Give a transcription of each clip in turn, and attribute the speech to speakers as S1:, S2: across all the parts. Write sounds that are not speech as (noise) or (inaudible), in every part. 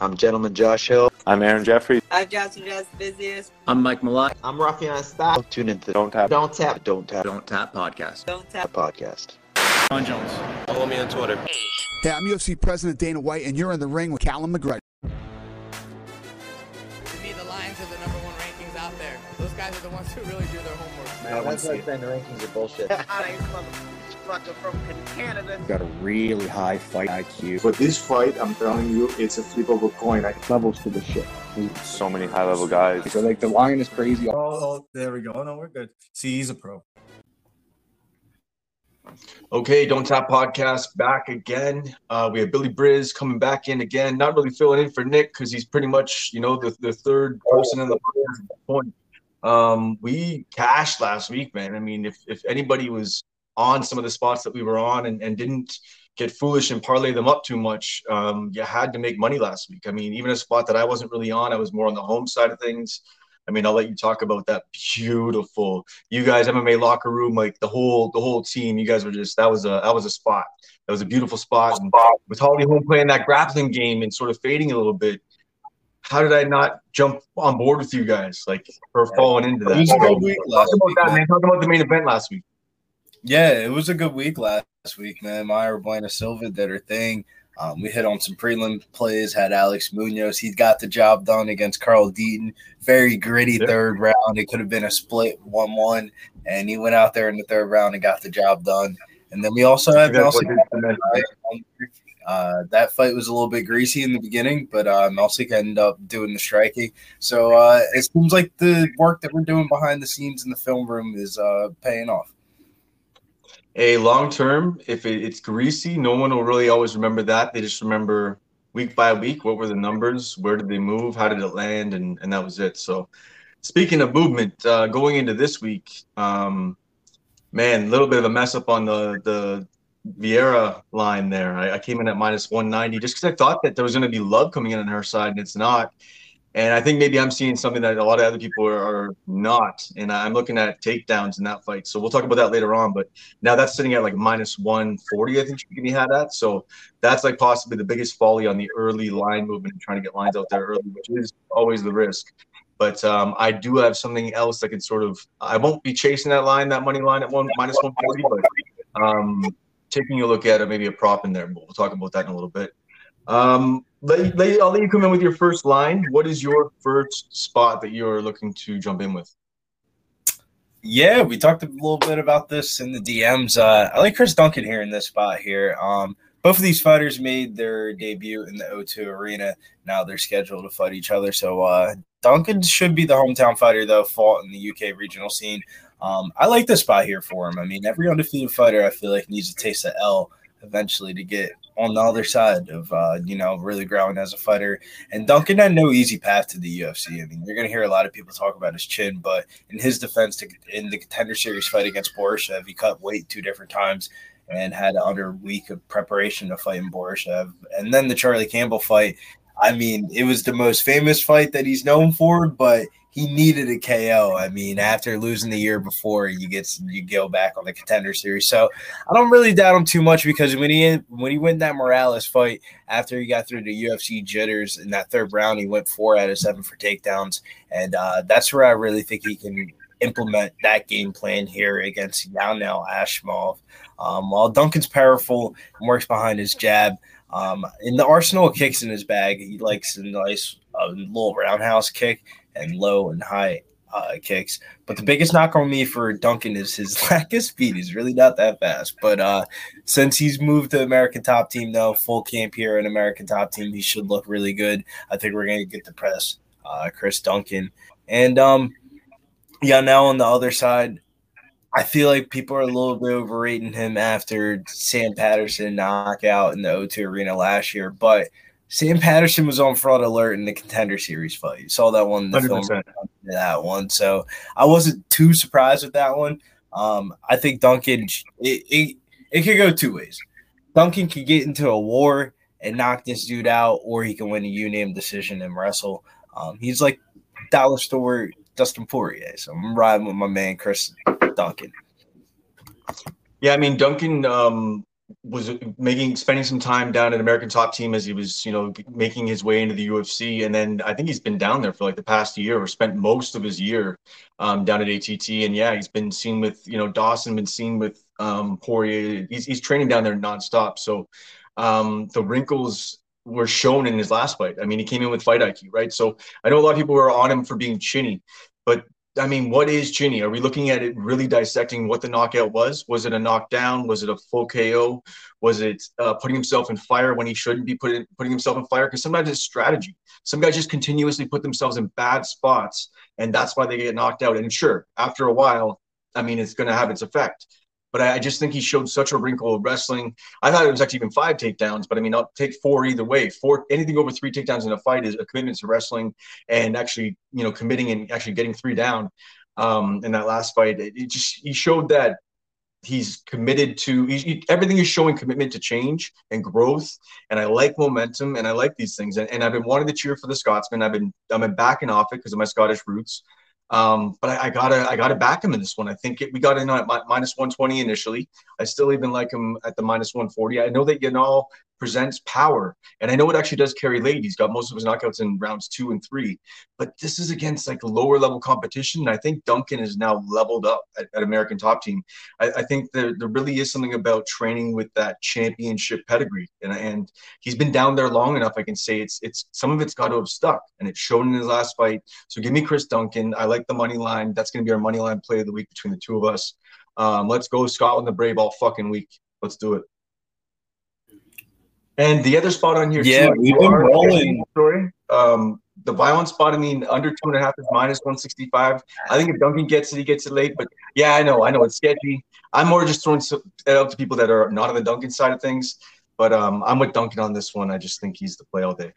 S1: I'm Gentleman Josh Hill.
S2: I'm Aaron Jeffrey.
S3: I'm Johnson Jazz Busiest.
S4: I'm Mike Malott.
S5: I'm Rafian Stop.
S1: Tune into
S2: Don't Tap.
S5: Don't tap.
S1: Don't Tap
S4: Don't Tap Podcast.
S3: Don't tap.
S1: podcast.
S4: Ron Jones.
S6: Follow me on Twitter.
S7: Hey, I'm UFC President Dana White, and you're in the ring with Callum McGregor.
S8: To me, the Lions are the number one rankings out there. Those guys are the ones who really do their homework.
S1: Man, that's like saying the rankings are bullshit. (laughs)
S3: from Canada.
S9: got a really high fight IQ.
S10: But this fight, I'm telling you, it's a flip of a coin. I
S9: Levels to the shit.
S2: So many high level guys.
S9: So like the lion is crazy.
S11: Oh, oh, there we go. Oh, no, we're good. See, he's a pro.
S6: Okay, Don't Tap Podcast back again. Uh, we have Billy Briz coming back in again. Not really filling in for Nick because he's pretty much, you know, the, the third person in the podcast at point. Um, we cashed last week, man. I mean, if, if anybody was on some of the spots that we were on and, and didn't get foolish and parlay them up too much, um, you had to make money last week. I mean, even a spot that I wasn't really on, I was more on the home side of things. I mean, I'll let you talk about that beautiful you guys MMA locker room, like the whole the whole team. You guys were just that was a that was a spot. That was a beautiful spot. And with Holly Holm playing that grappling game and sort of fading a little bit, how did I not jump on board with you guys like for falling into that?
S11: It was a good week
S6: Talk about that,
S11: man.
S6: Talk about the main event last week.
S11: Yeah, it was a good week last week, man. Mayra Bueno Silva did her thing. Um, we hit on some prelim plays, had Alex Munoz. He got the job done against Carl Deaton. Very gritty
S6: Yeah.
S11: third round. It could have been a split 1 1. And he went out there in the third round and got the job done. And then we also had Nelson.
S6: what it is.
S11: Uh, that fight was a little bit greasy in the beginning, but uh, Melsik ended up doing the striking. So uh, it seems like the work that we're doing behind the scenes in the film room is uh, paying off.
S6: A long term, if it, it's greasy, no one will really always remember that. They just remember week by week what were the numbers, where did they move, how did it land, and and that was it. So, speaking of movement, uh, going into this week, um, man, a little bit of a mess up on the the Vieira line there. I, I came in at minus 190 just because I thought that there was going to be love coming in on her side, and it's not. And I think maybe I'm seeing something that a lot of other people are, not. And I'm looking at takedowns in that fight. So we'll talk about that later on. But now that's sitting at like minus 140, I think you can be had at. So that's like possibly the biggest folly on the early line movement and trying to get lines out there early, which is always the risk. But um, I do have something else that can sort of, I won't be chasing that line, that money line at one minus 140, but um, taking a look at it, maybe a prop in there. But we'll talk about that in a little bit. Um, let, let, I'll let you come in with your first line. What is your first spot that you're looking to jump in with?
S11: Yeah, we talked a little bit about this in the DMs. Uh, I like Chris Duncan here in this spot here. Um, both of these fighters made their debut in the O2 Arena. Now they're scheduled to fight each other. So uh, Duncan should be the hometown fighter, though, fought in the UK regional scene. Um, I like this spot here for him. I mean, every undefeated fighter, I feel like, needs to taste the L eventually to get on the other side of, uh, you know, really growing as a fighter. And Duncan had no easy path to the UFC. I mean, you're to hear a lot of people talk about his chin, but in his defense, to, in the contender series fight against Borishev, he cut weight two different times and had under a week of preparation to fight in Borishev. And then the Charlie Campbell fight, I mean, it was the most famous fight that he's known for, but he needed a KO. I mean, after losing the year before, you get you go back on the contender series. So I don't really doubt him too much because when he when he went that Morales fight after he got through the UFC jitters in that third round, he went four out of seven for takedowns, and uh, that's where I really think he can implement that game plan here against Yanal Ashmoz. Um, while Duncan's powerful and works behind his jab, um, in the arsenal kicks in his bag, he likes a nice uh, little roundhouse kick and low and high uh, kicks. But the biggest knock on me for Duncan is his (laughs) lack of speed. He's really not that fast. But uh, since he's moved to American Top Team, though, full camp here in American Top Team, he should look really good. I think we're going to get the press, uh, Chris Duncan. And um, yeah, now on the other side, I feel like people are a little bit overrating him after Sam Patterson knockout in the O2 Arena last year. But Sam Patterson was on fraud alert in the contender series fight. You saw that one in the
S6: 100%.
S11: film. That one, so I wasn't too surprised with that one. Um, I think Duncan it, it it could go two ways. Duncan could get into a war and knock this dude out, or he can win a unanimous decision and wrestle. Um, he's like dollar store Dustin Poirier, so I'm riding with my man Chris Duncan.
S6: Yeah, I mean Duncan. Um, was making spending some time down at American Top Team as he was, you know, making his way into the UFC, and then I think he's been down there for like the past year, or spent most of his year um, down at ATT. And yeah, he's been seen with, you know, Dawson, been seen with um, Poirier. He's he's training down there nonstop. So um, the wrinkles were shown in his last fight. I mean, he came in with fight IQ, right? So I know a lot of people were on him for being chinny, but I mean, what is chinny? Are we looking at it really dissecting what the knockout was? Was it a knockdown? Was it a full KO? Was it uh, putting himself in fire when he shouldn't be putting putting himself in fire? Because sometimes it's strategy. Some guys just continuously put themselves in bad spots, and that's why they get knocked out. And sure, after a while, I mean, it's going to have its effect. But I, just think he showed such a wrinkle of wrestling. I thought it was actually even five takedowns, but I mean, I'll take four either way. Four anything over three takedowns in a fight is a commitment to wrestling and actually, you know, committing and actually getting three down. Um, in that last fight, it, it just he showed that he's committed to he, everything is showing commitment to change and growth and i like momentum and i like these things and, and i've been wanting to cheer for the scotsman i've been i've been backing off it because of my scottish roots um, but I, I, gotta I gotta back him in this one. I think it, we got in at minus 120 initially. I still even like him at the minus 140. I know that Yanal presents power. And I know it actually does carry late. He's got most of his knockouts in rounds two and three, but this is against like lower level competition. And I think Duncan is now leveled up at, at American Top Team. I, I, think there, there really is something about training with that championship pedigree. And, and he's been down there long enough. I can say it's, it's some of it's got to have stuck and it's shown in his last fight. So give me Chris Duncan. I like the money line. That's going to be our money line play of the week between the two of us. Um, let's go Scotland the Brave all fucking week. Let's do it. And the other spot on here,
S11: yeah, too, we've been rolling.
S6: Story, um, the violent spot. I mean, under two and a half is minus one sixty five. I think if Duncan gets it, he gets it late. But yeah, I know, I know it's sketchy. I'm more just throwing it out to people that are not on the Duncan side of things. But um, I'm with Duncan on this one. I just think he's the play all day.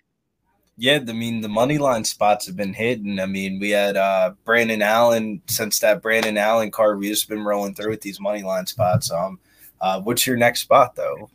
S11: Yeah, I mean the money line spots have been hidden. I mean, we had uh, Brendan Allen since that Brendan Allen card. We just been rolling through with these money line spots. Um, uh, what's your next spot though?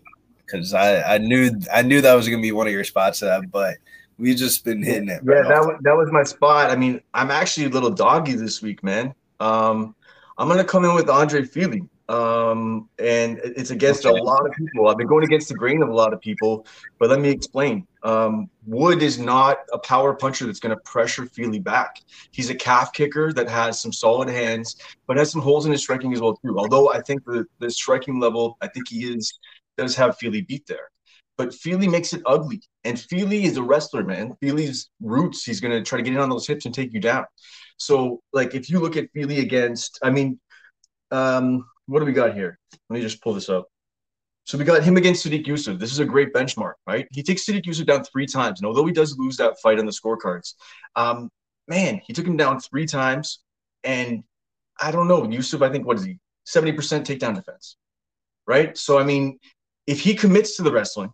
S11: Because I, I knew I knew that was gonna be one of your spots, uh, but we just been hitting it.
S6: Yeah, that was, that was my spot. I mean, I'm actually a little doggy this week, man. Um, I'm gonna come in with Andre Fili, um, and it's against okay. a lot of people. I've been going against the grain of a lot of people, but let me explain. Um, Wood is not a power puncher that's going to pressure Fili back. He's a calf kicker that has some solid hands, but has some holes in his striking as well too. Although I think the, the striking level, I think he is does have Fili beat there. But Fili makes it ugly. And Fili is a wrestler, man. Fili's roots, he's going to try to get in on those hips and take you down. So, like, if you look at Fili against, I mean, um, what do we got here? Let me just pull this up. So we got him against Sodiq Yusuf. This is a great benchmark, right? He takes Sodiq Yusuf down three times. And although he does lose that fight on the scorecards, um, man, he took him down three times. And I don't know, Yusuf, I think, what is he? 70% takedown defense, right? So, I mean, if he commits to the wrestling,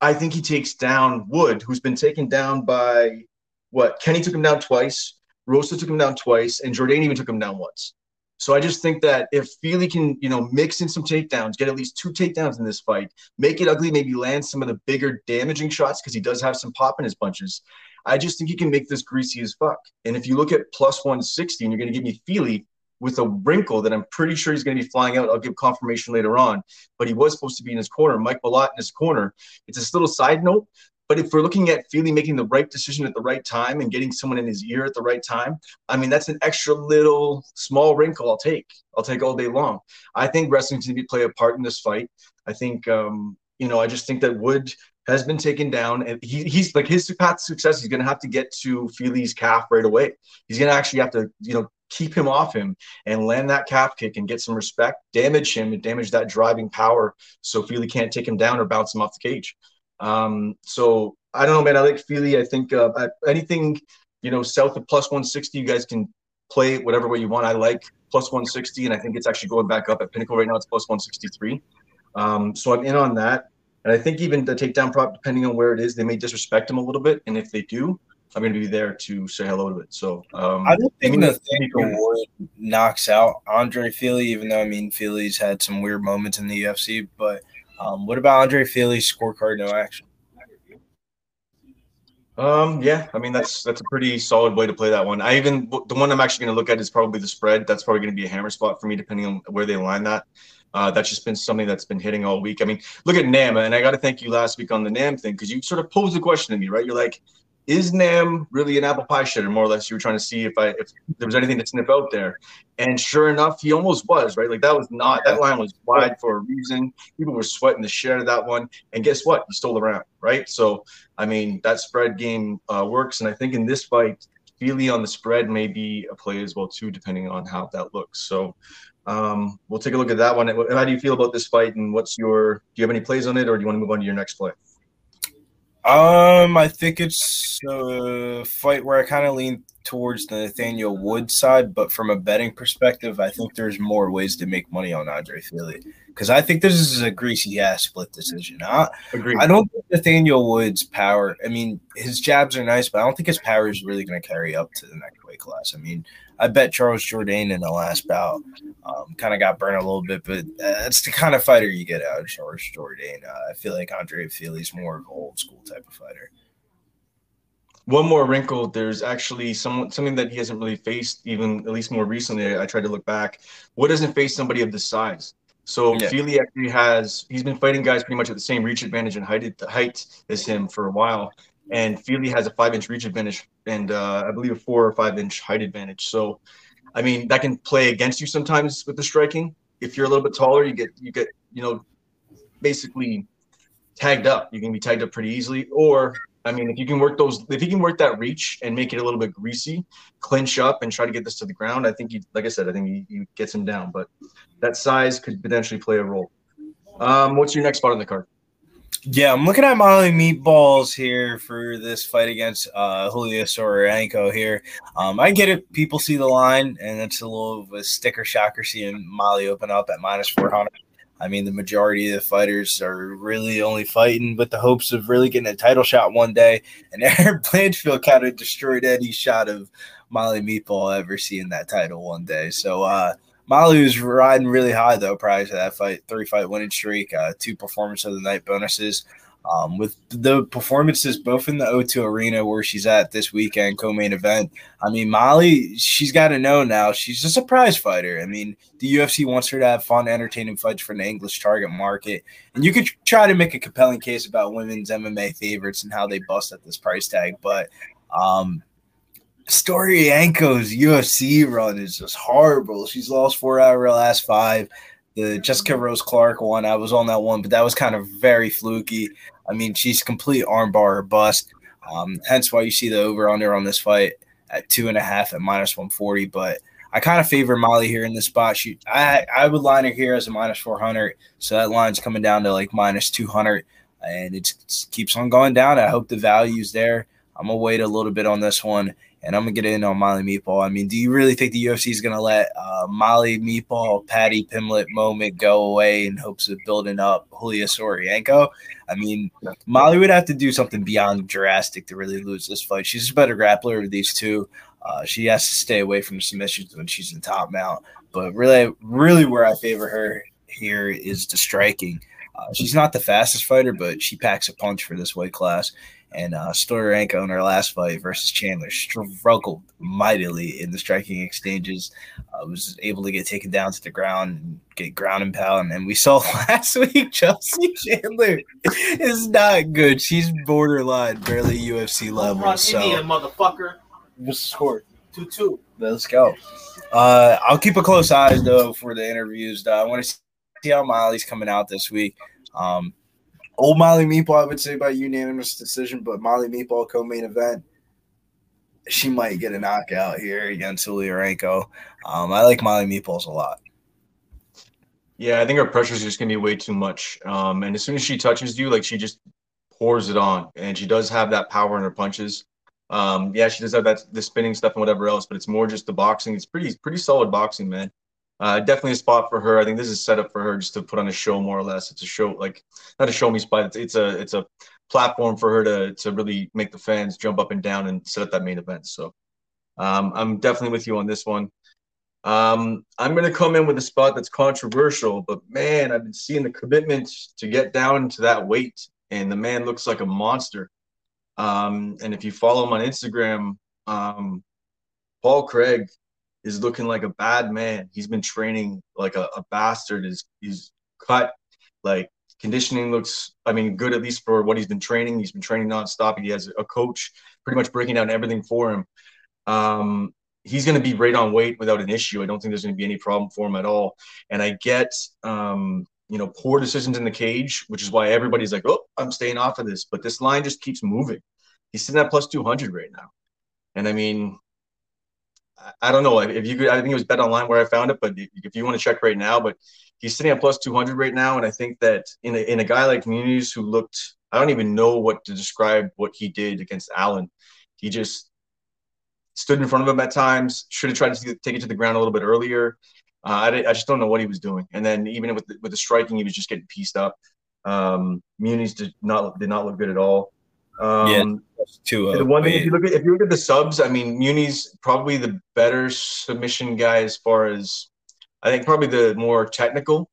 S6: I think he takes down Wood, who's been taken down by what? Kenney took him down twice, Rosa took him down twice, and Jourdain even took him down once. So I just think that if Fili can, you know, mix in some takedowns, get at least two takedowns in this fight, make it ugly, maybe land some of the bigger damaging shots because he does have some pop in his punches. I just think he can make this greasy as fuck. And if you look at plus 160 and you're going to give me Fili, with a wrinkle that I'm pretty sure he's going to be flying out. I'll give confirmation later on, but he was supposed to be in his corner. Mike Malott in his corner. It's this little side note, but if we're looking at Fili making the right decision at the right time and getting someone in his ear at the right time, I mean, that's an extra little small wrinkle I'll take. I'll take all day long. I think wrestling's going to play a part in this fight. I think, um, you know, I just think that Wood has been taken down and he, he's like his path to success he's going to have to get to Fili's calf right away he's going to actually have to you know keep him off him and land that calf kick and get some respect, damage him and damage that driving power so Fili can't take him down or bounce him off the cage. Um, so I don't know, man. I like Fili. I think uh, anything, you know, south of plus 160, you guys can play whatever way you want. I like plus 160, and I think it's actually going back up at Pinnacle right now. It's plus 163. Um, so I'm in on that. And I think even the takedown prop, depending on where it is, they may disrespect him a little bit. And if they do, I'm going to be there to say hello to it. So um,
S11: I don't think the award knocks out Andre Fili, even though I mean Fili's had some weird moments in the UFC. But um, what about Andre Fili's scorecard no action?
S6: Um, yeah, I mean that's that's a pretty solid way to play that one. I even the one I'm actually going to look at is probably the spread. That's probably going to be a hammer spot for me, depending on where they line that. Uh, that's just been something that's been hitting all week. I mean, look at Nam, and I got to thank you last week on the Nam thing because you sort of posed the question to me, right? You're like, is Nam really an apple pie shitter? More or less, you were trying to see if I if there was anything to sniff out there, and sure enough, he almost was right. Like that was not that line was wide for a reason. People were sweating the shit out of that one, and guess what? He stole around, right? So I mean, that spread game uh, works, and I think in this fight, Fili on the spread may be a play as well too, depending on how that looks. So um, we'll take a look at that one. How do you feel about this fight, and what's your? Do you have any plays on it, or do you want to move on to your next play?
S11: Um, I think it's a fight where I kind of lean towards the Nathaniel Wood side, but from a betting perspective, I think there's more ways to make money on Andre Fili because I think this is a greasy ass split decision. I, I don't think Nathaniel Wood's power. I mean, his jabs are nice, but I don't think his power is really going to carry up to the next weight class. I mean, I bet Charles Jourdain in the last bout um, kind of got burned a little bit, but that's the kind of fighter you get out of Charles Jourdain. Uh, I feel like Andre Fili's more of an old school type of fighter.
S6: One more wrinkle. There's actually some something that he hasn't really faced, even at least more recently. I tried to look back. What doesn't face somebody of this size? So yeah. Fili actually has he's been fighting guys pretty much at the same reach advantage and height height as him for a while and Fili has a five inch reach advantage and uh, I believe a four or five inch height advantage. So, I mean, that can play against you sometimes with the striking. If you're a little bit taller, you get you get you know basically tagged up. You can be tagged up pretty easily. Or I mean, if you can work those, if you can work that reach and make it a little bit greasy, clinch up and try to get this to the ground, I think you, like I said, I think you, gets him down. But that size could potentially play a role. Um, what's your next spot on the card?
S11: Yeah, I'm looking at Molly Meatballs here for this fight against uh, Julia Stoliarenko here. Um, I get it. People see the line, and it's a little of a sticker shocker seeing Molly open up at minus 400. I mean, the majority of the fighters are really only fighting with the hopes of really getting a title shot one day. And (laughs) Erin Blanchfield kind of destroyed any shot of Molly Meatball ever seeing that title one day. So, uh, Molly was riding really high though prior to that fight, three fight winning streak, uh, two performance of the night bonuses. Um, with the performances both in the O2 arena where she's at this weekend co-main event. I mean, Molly, she's got to know now she's a surprise fighter. I mean, the UFC wants her to have fun, entertaining fights for the English target market, and you could try to make a compelling case about women's MMA favorites and how they bust at this price tag, but um, Stoliarenko's UFC run is just horrible. She's lost four out of her last five. The Jessica Rose Clark one, I was on that one, but that was kind of very fluky. I mean, she's complete armbar or bust. Um, hence why you see the over under on this fight at two and a half at minus 140. But I kind of favor Molly here in this spot. She, I, I would line her here as a minus 400. So that line's coming down to like minus 200, and it keeps on going down. I hope the value's there. I'm gonna wait a little bit on this one and I'm gonna get in on Molly Meatball. I mean, do you really think the UFC is gonna let uh, Molly Meatball, Paddy Pimblett moment go away in hopes of building up Julia Stoliarenko? I mean, Molly would have to do something beyond drastic to really lose this fight. She's a better grappler of these two. Uh, she has to stay away from submissions when she's in top mount. But really, really, where I favor her here is the striking. Uh, she's not the fastest fighter, but she packs a punch for this weight class. And uh, Stoliarenko in her last fight versus Chandler struggled mightily in the striking exchanges. Uh, was able to get taken down to the ground and get ground and pound. And we saw (laughs) last week Chelsea Chandler is not good. She's borderline, barely UFC level. So,
S3: Indian motherfucker.
S11: What's the score?
S3: Two two.
S11: Let's go. Uh, I'll keep a close eye though for the interviews. Though. I want to see how Molly's coming out this week. Um, Old Molly Meatball, I would say by unanimous decision, but Molly Meatball co-main event, she might get a knockout here against Uliarenko. Um, I like Molly Meatballs a lot.
S6: Yeah, I think her pressure is just gonna be way too much. Um, and as soon as she touches you, like she just pours it on, and she does have that power in her punches. Um, yeah, she does have that the spinning stuff and whatever else, but it's more just the boxing. It's pretty pretty solid boxing, man uh, definitely a spot for her. I think this is set up for her just to put on a show, more or less. It's a show, like not a show me spot. It's, it's a it's a platform for her to to really make the fans jump up and down and set up that main event. So um, I'm definitely with you on this one. Um, I'm going to come in with a spot that's controversial, but man, I've been seeing the commitment to get down to that weight, and the man looks like a monster. Um, and if you follow him on Instagram, um, Paul Craig is looking like a bad man. He's been training like a, a bastard. Is he's cut like conditioning looks i mean good at least for what he's been training. He's been training nonstop. He has a coach pretty much breaking down everything for him. Um, he's going to be right on weight without an issue. I don't think there's going to be any problem for him at all. And i get um, you know poor decisions in the cage which is why everybody's like oh i'm staying off of this. But this line just keeps moving. He's sitting at plus 200 right now. And i mean I don't know if you could. I think it was Bet Online where I found it, but if you want to check right now, but he's sitting at plus 200 right now. And I think that in a, in a guy like Muniz who looked, I don't even know what to describe what he did against Allen. He just stood in front of him at times, should have tried to take it to the ground a little bit earlier. Uh, I, I just don't know what he was doing. And then even with the, with the striking, he was just getting pieced up. Um, Muniz did not did not look good at all. Um,
S11: yeah, too. Uh,
S6: the one thing, if you look at if you look at the subs, I mean, Muniz probably the better submission guy as far as I think probably the more technical.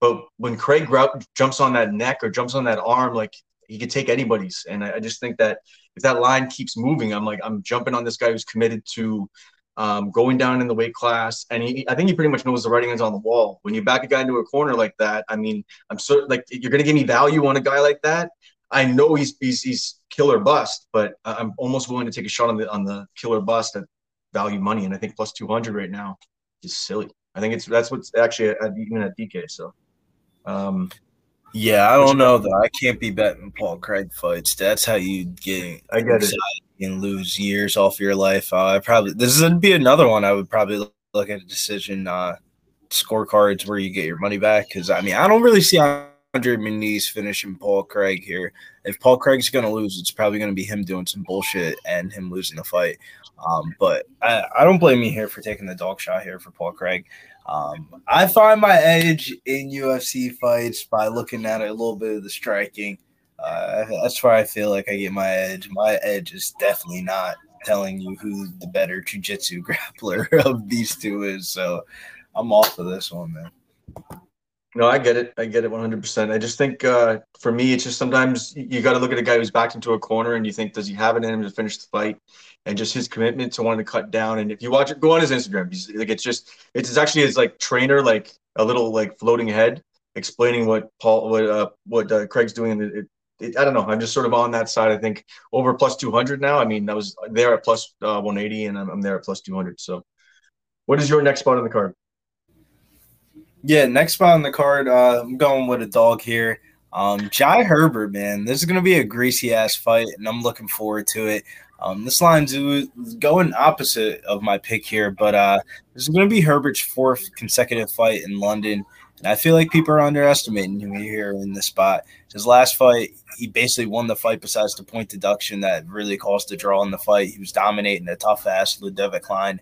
S6: But when Craig Grout jumps on that neck or jumps on that arm, like he could take anybody's. And I, I, just think that if that line keeps moving, I'm like, I'm jumping on this guy who's committed to um, going down in the weight class. And he, I think he pretty much knows the writing is on the wall. When you back a guy into a corner like that, I mean, I'm so like, you're going to give me value on a guy like that. I know he's, he's, he's killer bust, but I'm almost willing to take a shot on the, on the killer bust at value money. And I think plus 200 right now is silly. I think it's that's what's actually at, even at DK. So, um,
S11: yeah, I don't know though. I can't be betting Paul Craig fights. That's how you get
S6: I get it.
S11: and lose years off your life. Uh, I probably this would be another one I would probably look at a decision uh, scorecards where you get your money back because I mean I don't really see Andre Muniz finishing Paul Craig here. If Paul Craig's going to lose, it's probably going to be him doing some bullshit and him losing the fight. Um, but I, I, don't blame you here for taking the dog shot here for Paul Craig. Um, I find my edge in UFC fights by looking at a little bit of the striking. Uh, that's where I feel like I get my edge. My edge is definitely not telling you who the better jiu-jitsu (laughs) grappler of these two is. So I'm off of this one, man.
S6: No, I get it. I get it 100%. I just think uh, for me, it's just sometimes you got to look at a guy who's backed into a corner and you think, does he have it in him to finish the fight? And just his commitment to wanting to cut down. And if you watch it, go on his Instagram. He's like, it's just, it's actually his like trainer, like a little like floating head explaining what Paul, what, uh, what uh, Craig's doing. It, it, I don't know. I'm just sort of on that side. I think over plus 200 now. I mean, I was there at plus, uh, 180 and I'm, I'm there at plus 200. So what is your next spot on the card?
S11: Yeah, next spot on the card, uh, I'm going with a dog here. Um, Jai Herbert, man, this is going to be a greasy ass fight, and I'm looking forward to it. Um, this line's going opposite of my pick here, but uh, this is going to be Herbert's fourth consecutive fight in London, and I feel like people are underestimating him here in this spot. His last fight, he basically won the fight besides the point deduction that really caused the draw in the fight. He was dominating a tough ass Ludovit Klein,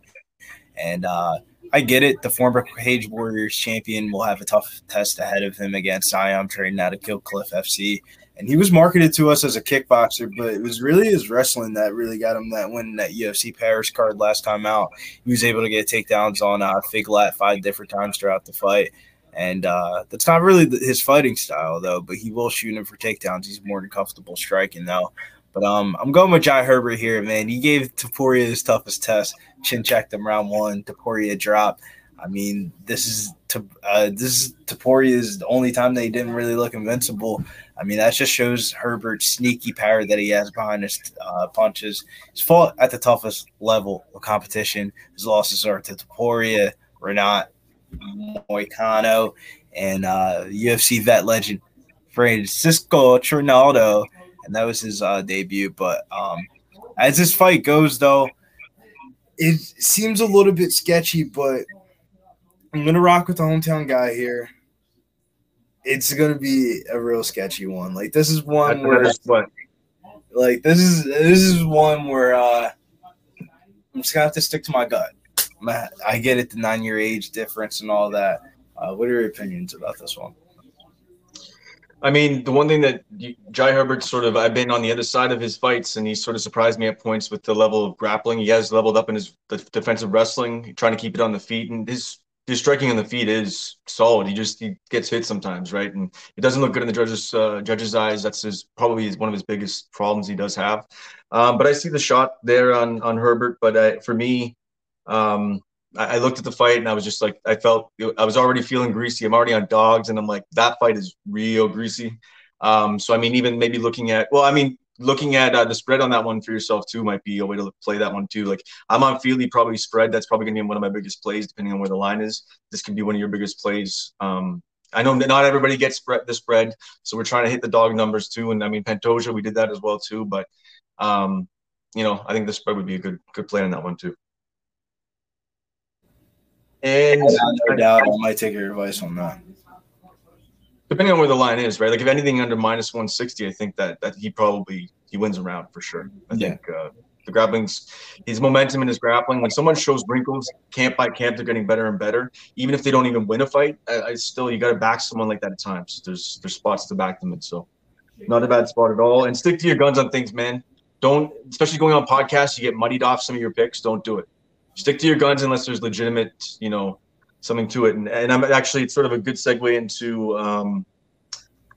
S11: and uh, I get it. The former Cage Warriors champion will have a tough test ahead of him against Siam training out of Cliff FC. And he was marketed to us as a kickboxer, but it was really his wrestling that really got him that win that UFC Paris card last time out. He was able to get takedowns on uh, Figlak five different times throughout the fight. And uh, that's not really his fighting style, though, but he will shoot him for takedowns. He's more than comfortable striking, though. But um, I'm going with Jai Herbert here, man. He gave Topuria his toughest test. Chin checked him round one. Topuria dropped. I mean, this is uh, this is Topuria's the only time they didn't really look invincible. I mean, that just shows Herbert's sneaky power that he has behind his uh, punches. He's fought at the toughest level of competition. His losses are to Topuria, Renato, Moicano, and uh, UFC vet legend Francisco Trinaldo and that was his uh, debut. But um, as this fight goes, though, it seems a little bit sketchy. But I'm gonna rock with the hometown guy here. It's gonna be a real sketchy one. Like this is one where, like this is this is one where uh, I'm just gonna have to stick to my gut. I get it, the nine year age difference and all that. Uh, what are your opinions about this one?
S6: I mean, the one thing that Jai Herbert sort of, I've been on the other side of his fights, and he sort of surprised me at points with the level of grappling. He has leveled up in his defensive wrestling, trying to keep it on the feet, and his his striking on the feet is solid. He just he gets hit sometimes, right? And it doesn't look good in the judges uh, judges' eyes. That's his probably one of his biggest problems he does have. Um, but I see the shot there on on Herbert. But uh, for me, um, I, looked at the fight and I was just like, I felt I was already feeling greasy. I'm already on dogs, and I'm like, that fight is real greasy. Um, so I mean, even maybe looking at well, I mean, looking at uh, the spread on that one for yourself too might be a way to play that one too. Like I'm on Fili probably spread. That's probably going to be one of my biggest plays, depending on where the line is. This could be one of your biggest plays. Um, I know not everybody gets spread the spread, so we're trying to hit the dog numbers too. And I mean, Pantoja, we did that as well too. But um, you know, I think the spread would be a good good play on that one too. And
S11: no doubt, I might take your advice on that
S6: depending on where the line is, right? Like if anything under minus 160, I think that that he probably he wins around for sure. I yeah. think uh, the grappling's his momentum in his grappling. When someone shows wrinkles, camp by camp, they're getting better and better. Even if they don't even win a fight, I, I still you got to back someone like that at times. There's there's spots to back them in, so not a bad spot at all. And stick to your guns on things, man. Don't, especially going on podcasts, you get muddied off some of your picks. Don't do it. Stick to your guns unless there's legitimate, you know, something to it. And, and I'm actually it's sort of a good segue into um,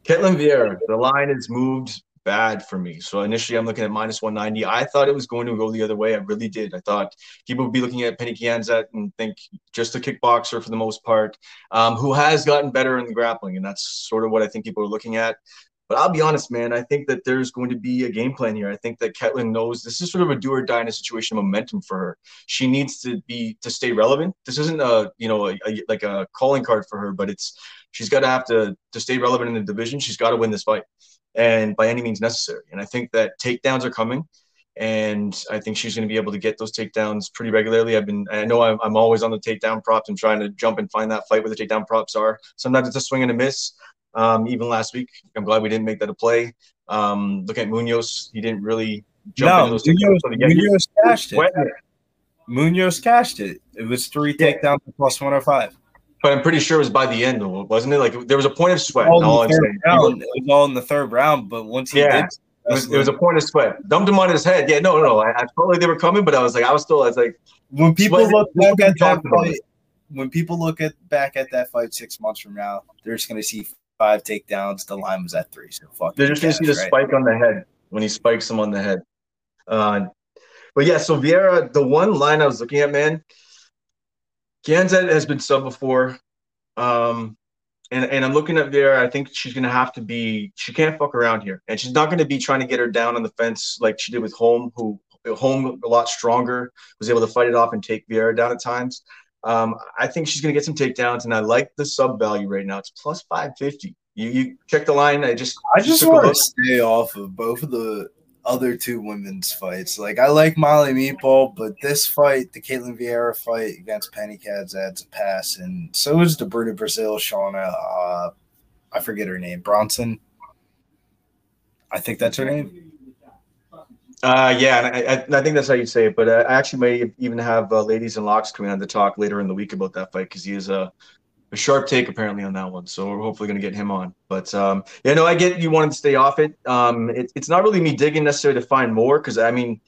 S6: Ketlen Vieira. The line has moved bad for me. So initially, I'm looking at minus 190. I thought it was going to go the other way. I really did. I thought people would be looking at Pannie Kianzad and think just a kickboxer for the most part, um, who has gotten better in the grappling, and that's sort of what I think people are looking at. But I'll be honest, man. I think that there's going to be a game plan here. I think that Ketlen knows this is sort of a do or die in a situation of momentum for her. She needs to be to stay relevant. This isn't a you know a, a, like a calling card for her, but it's she's got to have to to stay relevant in the division. She's got to win this fight, and by any means necessary. And I think that takedowns are coming, and I think she's going to be able to get those takedowns pretty regularly. I've been I know I'm, I'm always on the takedown props and trying to jump and find that fight where the takedown props are. Sometimes it's a swing and a miss. Um, even last week, I'm glad we didn't make that a play. Um, look at Munoz; he didn't really jump
S11: no,
S6: into those
S11: Munoz, Munoz cashed it. Munoz cashed it. It was three takedowns plus 105.
S6: But I'm pretty sure it was by the end, wasn't it? Like there was a point of sweat.
S11: All,
S6: all
S11: round, it was all in the third round, but once he
S6: yeah.
S11: did,
S6: it was, it was, a point of sweat. Dumped him on his head. Yeah, no, no, no. I, I felt like they were coming, but I was like, I was still, I was like,
S11: when people look back at that fight, when people look at back at that fight six months from now, they're just going to see five takedowns. The line was at three. So fuck.
S6: They're just going to see the spike on the head when he spikes him on the head. Uh, but yeah, so Vieira, the one line I was looking at, man, Kianzad has been sub before. Um, and, and I'm looking at Vieira. I think she's going to have to be, she can't fuck around here. And she's not going to be trying to get her down on the fence like she did with Holm, who Holm a lot stronger, was able to fight it off and take Vieira down at times. Um, I think she's going to get some takedowns, and I like the sub value right now. It's plus 550. You, you check the line. I just
S11: I just want to stay off of both of the other two women's fights. Like I like Molly Meatball, but this fight, the Ketlen Vieira fight against Pannie Kianzad's a pass, and so is the Bruna Brasil Shauna. Uh, I forget her name, Bronson. I think that's her name.
S6: Uh, yeah, and I, I, think that's how you say it. But uh, I actually may even have uh, ladies and locks coming on to talk later in the week about that fight because he is a, a sharp take apparently on that one. So we're hopefully going to get him on. But um, yeah, no, I get you wanted to stay off it. Um, it, it's not really me digging necessarily to find more because I mean,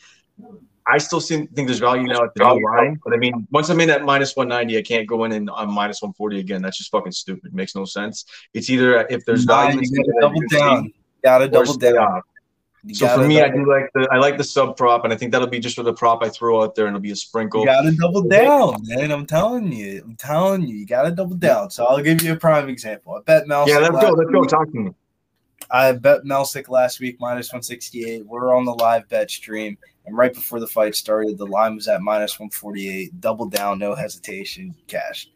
S6: I still think there's value now at the new line. But I mean, once I'm in at minus 190, I can't go in and I'm minus 140 again. That's just fucking stupid. It makes no sense. It's either if there's value,
S11: double down. Gotta double down.
S6: So for me, I do like the I like the sub prop, and I think that'll be just for the prop I throw out there, and it'll be a sprinkle.
S11: You gotta double down, man. I'm telling you, I'm telling you, you gotta double down. So I'll give you a prime example. I bet Mel.
S6: Yeah, let's go. Let's go. Talk to me.
S11: I bet Melsik last week minus 168. We're on the live bet stream, and right before the fight started, the line was at minus 148. Double down, no hesitation, cash.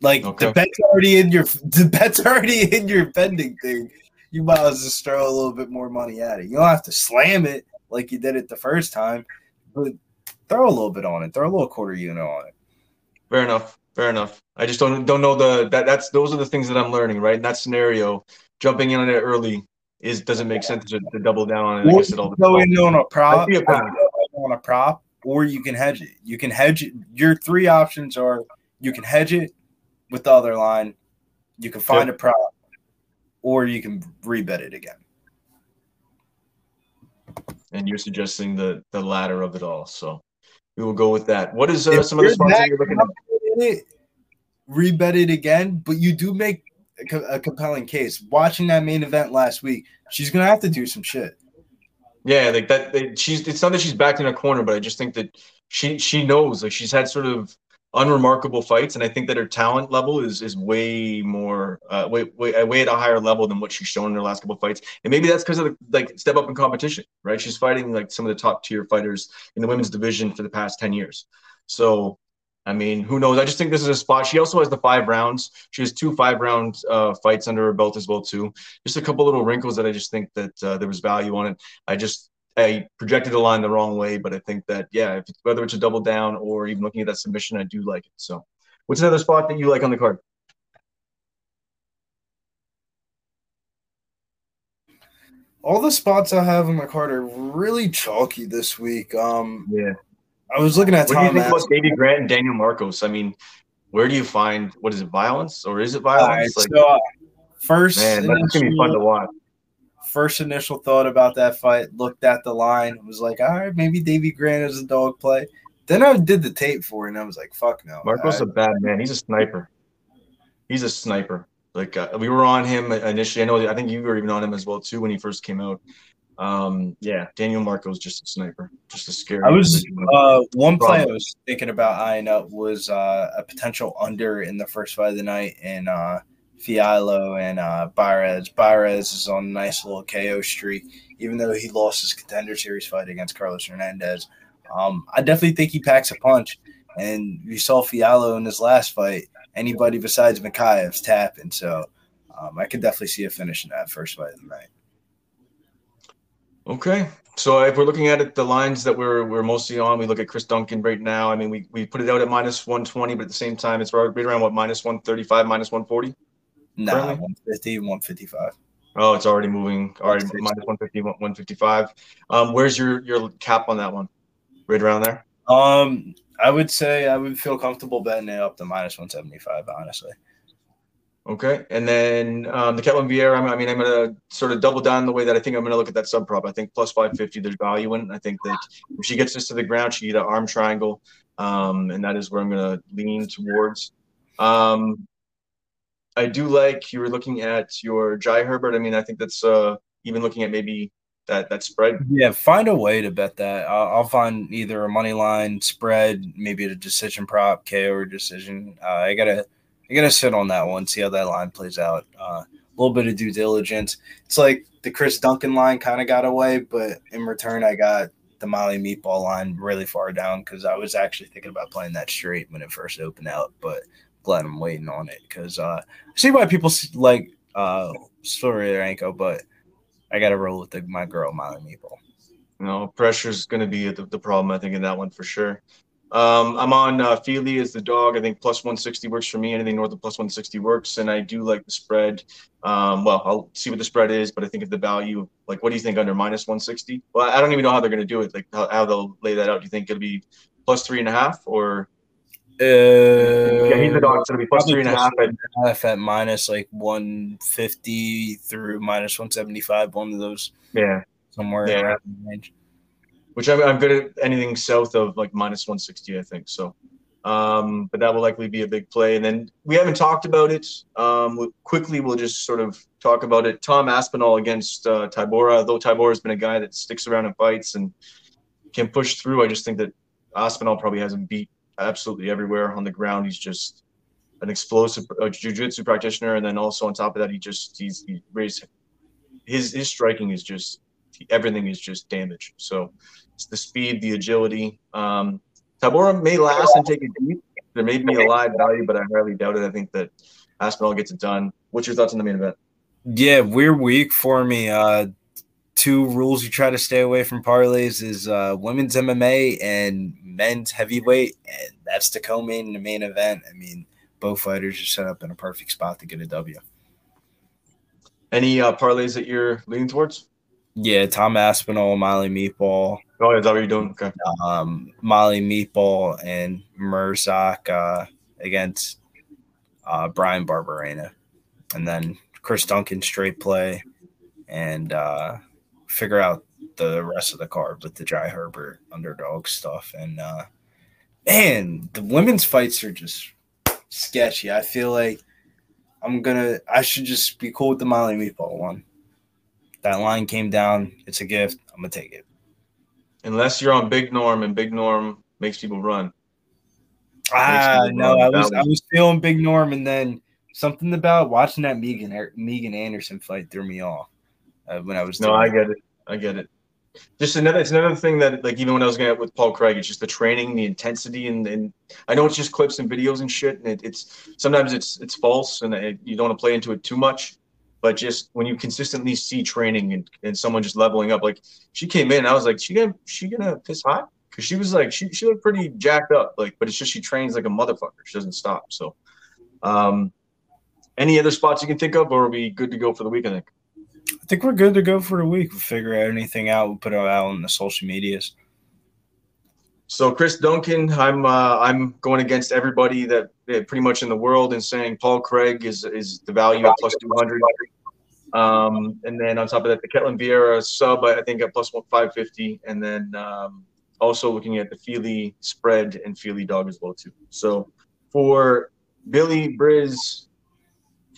S11: Like okay. the bet's already in your (laughs) the bet's already in your pending thing you might as well just throw a little bit more money at it. You don't have to slam it like you did it the first time, but throw a little bit on it. Throw a little quarter unit on it.
S6: Fair enough. Fair enough. I just don't don't know the that that's those are the things that I'm learning. Right in that scenario, jumping in on it early is doesn't make sense to, to double down on it. I said, all the
S11: go in on a prop, on a prop, or you can hedge it. You can hedge it. Your three options are you can hedge it with the other line. You can find yep. a prop or you can rebet it again.
S6: And you're suggesting the the latter of it all. So we will go with that. What is uh, some of the that you're looking at?
S11: rebet it again, but you do make a, a compelling case. Watching that main event last week, she's gonna have to do some shit.
S6: Yeah, like that. They, she's. It's not that she's backed in a corner, but I just think that she she knows. Like she's had sort of unremarkable fights, and I think that her talent level is is way more, uh, way way way at a higher level than what she's shown in her last couple of fights. And maybe that's because of the like step up in competition, right? She's fighting like some of the top tier fighters in the women's division for the past ten years. So, I mean, who knows? I just think this is a spot. She also has the five rounds. She has two five round uh, fights under her belt as well too. Just a couple little wrinkles that I just think that uh, there was value on it. I just I projected the line the wrong way, but I think that yeah, if it's, whether it's a double down or even looking at that submission, I do like it. So, what's another spot that you like on the card?
S11: All the spots I have on my card are really chalky this week. Um,
S6: Yeah.
S11: I was looking at
S6: What do you think about
S11: Aspinall.
S6: Grant and Daniel Marcos? I mean, where do you find what is it, violence or is it
S11: All right,
S6: violence? like,
S11: so uh, first,
S6: man, that's gonna be fun to watch.
S11: First initial thought about that fight, looked at the line, was like, all right, maybe Davey Grant is a dog play. Then I did the tape for it, and I was like, fuck no.
S6: Marcos
S11: I-
S6: a bad man. He's a sniper. He's a sniper. Like uh, we were on him initially. I know. I think you were even on him as well too when he first came out. Um, yeah, Daniel Marcos just a sniper, just a scary.
S11: I was uh, one play I was thinking about eyeing up was uh, a potential under in the first fight of the night and uh, Fialo and uh, Baez. Baez is on a nice little KO streak, even though he lost his contender series fight against Carlos Hernandez. Um, I definitely think he packs a punch, and you saw Fialo in his last fight. Anybody besides Mokaev's tapping, so um, I could definitely see a finish in that first fight of the night.
S6: Okay. So if we're looking at it, the lines that we're we're mostly on, we look at Chris Duncan right now. I mean, we, we put it out at minus 120, but at the same time, it's right, right around what minus 135, minus 140.
S11: Nah,
S6: Currently?
S11: 150, 155.
S6: Oh, it's already moving. Already minus 150, 155. Um, where's your your cap on that one? Right around there.
S11: Um, I would say I would feel comfortable betting it up to minus one seventy five. Honestly,
S6: Okay, and then um, the Ketlen Vieira. I mean, I'm going to sort of double down the way that I think I'm going to look at that sub prop. I think plus 550, there's value in. it. I think that if she gets this to the ground, she need an arm triangle, um, and that is where I'm going to lean towards. Um, I do like you were looking at your Jai Herbert. I mean, I think that's uh, even looking at maybe that that spread.
S11: yeah. Find a way to bet that. I'll, I'll find either a money line spread, maybe a decision prop, KO or decision. Uh, I gotta, I gotta sit on that one, see how that line plays out. Uh, a little bit of due diligence. It's like the Chris Duncan line kind of got away, but in return, I got the Molly Meatball line really far down because I was actually thinking about playing that straight when it first opened out, but glad I'm waiting on it because uh, I see why people like uh, Stoliarenko, but I got to roll with the, my girl Molly Meatball.
S6: You know, pressure is going to be the, the problem, I think, in that one for sure. Um, I'm on uh, Fili as the dog. I think plus 160 works for me. Anything north of plus 160 works, and I do like the spread. Um, well, I'll see what the spread is, but I think if the value, like, what do you think under minus 160? Well, I don't even know how they're going to do it. Like, how, how they'll lay that out. Do you think it'll be plus three and a half, or
S11: Uh,
S6: yeah, he's the dog, so it'll be plus three and a half. At,
S11: and a half at minus like 150 through minus 175, one of those
S6: yeah,
S11: somewhere
S6: Yeah.
S11: around the range.
S6: which I'm, I'm good at anything south of like minus 160, I think. So, um, but that will likely be a big play. And then we haven't talked about it. Um, we, quickly, we'll just sort of talk about it. Tom Aspinall against uh, Tybura, though Tybura has been a guy that sticks around and fights and can push through. I just think that Aspinall probably has him beat absolutely everywhere on the ground. He's just an explosive uh, jiu-jitsu practitioner, and then also on top of that, he just he's he raised his his striking is just everything is just damage. So it's the speed, the agility. Um, Tybura may last and take a deep. There may be a live value, but I highly doubt it. I think that Aspinall gets it done. What's your thoughts on the main event?
S11: Yeah, weird week for me. Uh, two rules you try to stay away from parlays is uh, women's MMA and men's heavyweight, and that's the co-main and the main event. I mean, both fighters are set up in a perfect spot to get a W.
S6: Any uh, parlays that you're leaning towards?
S11: Yeah, Tom Aspinall, Molly Meatball,
S6: Oh, is that what you're doing? Okay.
S11: um, Molly Meatball, and Merzak uh, against uh, Bryan Barberena, and then Chris Duncan straight play, and uh, figure out the rest of the card with the Jai Herbert underdog stuff. And uh, man, the women's fights are just sketchy. I feel like I'm gonna. I should just be cool with the Molly Meatball one. That line came down. It's a gift. I'm gonna take it.
S6: Unless you're on Big Norm and Big Norm makes people run.
S11: Ah,
S6: people
S11: no,
S6: run.
S11: I
S6: That
S11: was I
S6: was-
S11: feeling Big Norm, and then something about watching that Megan Megan Anderson fight threw me off uh, when I was.
S6: No, I get it. I get it. Just another, it's another thing that, like, even when I was going with Paul Craig, it's just the training, the intensity, and, and I know it's just clips and videos and shit, and it, it's sometimes it's it's false, and it, you don't want to play into it too much. But just when you consistently see training and, and someone just leveling up, like she came in, I was like, she gonna she gonna piss hot because she was like she she looked pretty jacked up, like, but it's just she trains like a motherfucker. She doesn't stop. So, um, any other spots you can think of, or are we good to go for the week? I think.
S11: I think we're good to go for the week. We'll figure out anything out. We'll put it out on the social medias.
S6: So Chris Duncan, I'm uh, I'm going against everybody that that pretty much in the world and saying Paul Craig is is the value at plus two hundred. Um, and then on top of that, the Ketlen Vieira sub I think at plus one five fifty, and then um, also looking at the Fili spread and Fili dog as well too. So for Billy Briz,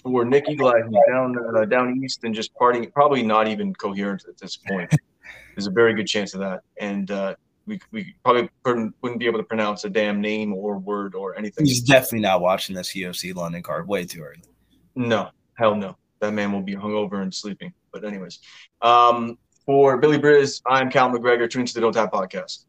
S6: for Nikki Glad who's down uh, down east and just partying, probably not even coherent at this point. (laughs) There's a very good chance of that, and uh, we we probably couldn't, wouldn't be able to pronounce a damn name or word or anything.
S11: He's definitely not watching this UFC London card. Way too early.
S6: No, hell no. That man will be hungover and sleeping. But anyways, um, for Billy Briz, I'm Cal McGregor. Tune into the Don't Tap podcast.